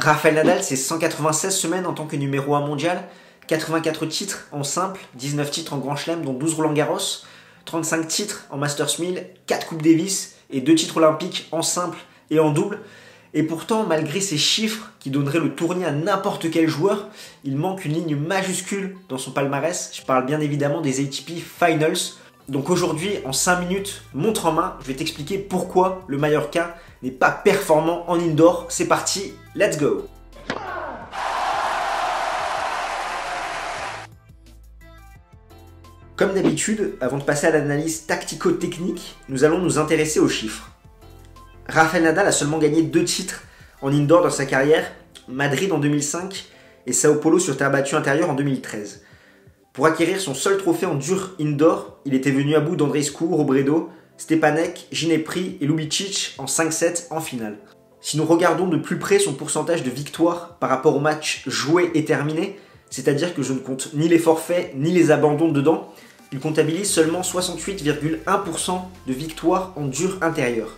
Rafael Nadal, c'est 196 semaines en tant que numéro 1 mondial, 84 titres en simple, 19 titres en Grand Chelem, dont 12 Roland Garros, 35 titres en Masters 1000, 4 Coupes Davis et 2 titres olympiques en simple et en double. Et pourtant, malgré ces chiffres qui donneraient le tournis à n'importe quel joueur, il manque une ligne majuscule dans son palmarès. Je parle bien évidemment des ATP Finals. Donc aujourd'hui, en 5 minutes, montre en main, je vais t'expliquer pourquoi le Mallorca n'est pas performant en indoor. C'est parti, let's go Comme d'habitude, avant de passer à l'analyse tactico-technique, nous allons nous intéresser aux chiffres. Rafael Nadal a seulement gagné deux titres en indoor dans sa carrière, Madrid en 2005 et Sao Paulo sur terre battue intérieure en 2013. Pour acquérir son seul trophée en dur indoor, il était venu à bout d'Andreescu, Robredo, Stepanek, Ginepri et Lubicic en 5-7 en finale. Si nous regardons de plus près son pourcentage de victoires par rapport au match joué et terminé, c'est-à-dire que je ne compte ni les forfaits ni les abandons dedans, il comptabilise seulement 68,1% de victoires en dur intérieur.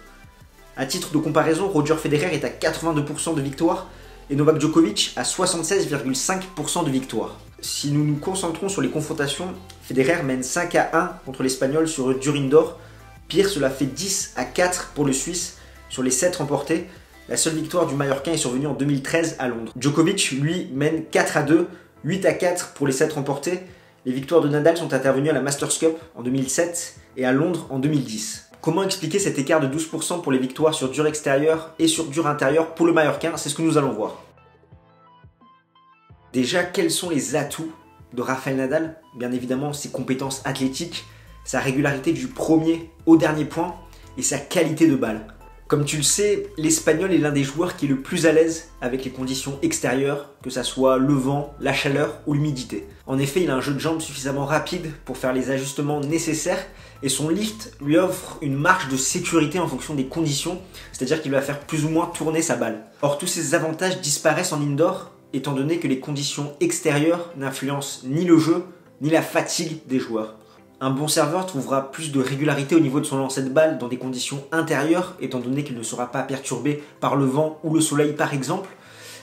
A titre de comparaison, Roger Federer est à 82% de victoires et Novak Djokovic à 76,5% de victoires. Si nous nous concentrons sur les confrontations, Federer mène 5 à 1 contre l'Espagnol sur dur indoor. Pire, cela fait 10 à 4 pour le Suisse sur les 7 remportés. La seule victoire du Mallorquin est survenue en 2013 à Londres. Djokovic, lui, mène 4 à 2, 8 à 4 pour les 7 remportés. Les victoires de Nadal sont intervenues à la Masters Cup en 2007 et à Londres en 2010. Comment expliquer cet écart de 12% pour les victoires sur dur extérieur et sur dur intérieur pour le Mallorquin C'est ce que nous allons voir. Déjà, quels sont les atouts de Rafael Nadal? Bien évidemment, ses compétences athlétiques, sa régularité du premier au dernier point et sa qualité de balle. Comme tu le sais, l'Espagnol est l'un des joueurs qui est le plus à l'aise avec les conditions extérieures, que ce soit le vent, la chaleur ou l'humidité. En effet, il a un jeu de jambes suffisamment rapide pour faire les ajustements nécessaires et son lift lui offre une marge de sécurité en fonction des conditions, c'est-à-dire qu'il va faire plus ou moins tourner sa balle. Or, tous ces avantages disparaissent en indoor, étant donné que les conditions extérieures n'influencent ni le jeu, ni la fatigue des joueurs. Un bon serveur trouvera plus de régularité au niveau de son lancer de balle dans des conditions intérieures, étant donné qu'il ne sera pas perturbé par le vent ou le soleil par exemple.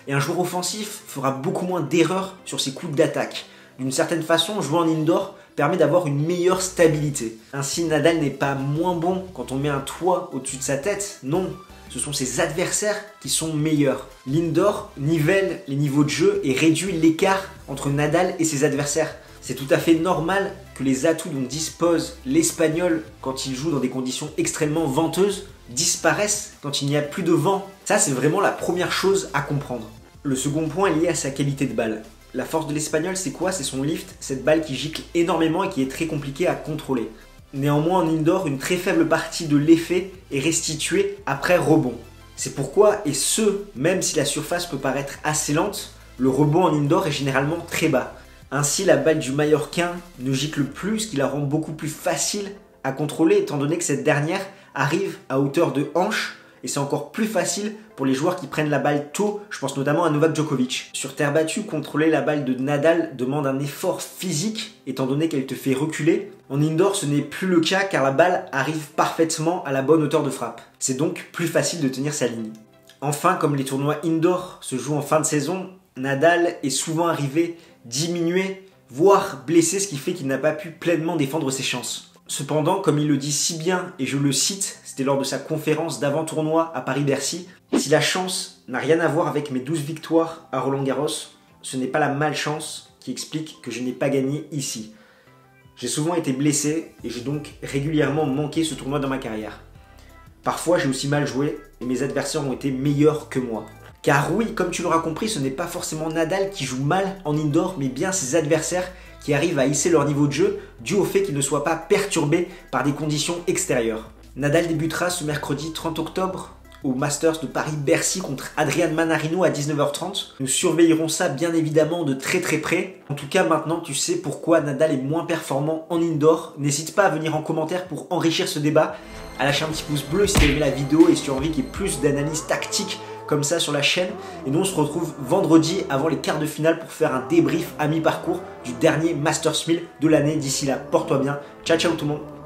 Et un joueur offensif fera beaucoup moins d'erreurs sur ses coups d'attaque. D'une certaine façon, jouer en indoor permet d'avoir une meilleure stabilité. Ainsi, Nadal n'est pas moins bon quand on met un toit au-dessus de sa tête, non, ce sont ses adversaires qui sont meilleurs. L'indoor nivelle les niveaux de jeu et réduit l'écart entre Nadal et ses adversaires. C'est tout à fait normal que les atouts dont dispose l'Espagnol quand il joue dans des conditions extrêmement venteuses disparaissent quand il n'y a plus de vent. Ça, c'est vraiment la première chose à comprendre. Le second point est lié à sa qualité de balle. La force de l'Espagnol, c'est quoi? C'est son lift, cette balle qui gicle énormément et qui est très compliquée à contrôler. Néanmoins, en indoor, une très faible partie de l'effet est restituée après rebond. C'est pourquoi, et ce, même si la surface peut paraître assez lente, le rebond en indoor est généralement très bas. Ainsi, la balle du Mallorquin ne gicle plus, ce qui la rend beaucoup plus facile à contrôler, étant donné que cette dernière arrive à hauteur de hanche, et c'est encore plus facile pour les joueurs qui prennent la balle tôt, je pense notamment à Novak Djokovic. Sur terre battue, contrôler la balle de Nadal demande un effort physique, étant donné qu'elle te fait reculer. En indoor, ce n'est plus le cas car la balle arrive parfaitement à la bonne hauteur de frappe. C'est donc plus facile de tenir sa ligne. Enfin, comme les tournois indoor se jouent en fin de saison, Nadal est souvent arrivé diminué, voire blessé, ce qui fait qu'il n'a pas pu pleinement défendre ses chances. Cependant, comme il le dit si bien, et je le cite, lors de sa conférence d'avant-tournoi à Paris-Bercy, si la chance n'a rien à voir avec mes 12 victoires à Roland-Garros, ce n'est pas la malchance qui explique que je n'ai pas gagné ici. J'ai souvent été blessé et j'ai donc régulièrement manqué ce tournoi dans ma carrière. Parfois j'ai aussi mal joué et mes adversaires ont été meilleurs que moi. Car oui, comme tu l'auras compris, ce n'est pas forcément Nadal qui joue mal en indoor, mais bien ses adversaires qui arrivent à hisser leur niveau de jeu dû au fait qu'ils ne soient pas perturbés par des conditions extérieures. Nadal débutera ce mercredi 30 octobre au Masters de Paris-Bercy contre Adrian Manarino à 19h30. Nous surveillerons ça bien évidemment de très très près. En tout cas maintenant tu sais pourquoi Nadal est moins performant en indoor. N'hésite pas à venir en commentaire pour enrichir ce débat, à lâcher un petit pouce bleu si tu aimé la vidéo et si tu as envie qu'il y ait plus d'analyses tactiques comme ça sur la chaîne. Et nous, on se retrouve vendredi avant les quarts de finale pour faire un débrief à mi-parcours du dernier Masters 1000 de l'année. D'ici là, porte-toi bien. Ciao, ciao tout le monde.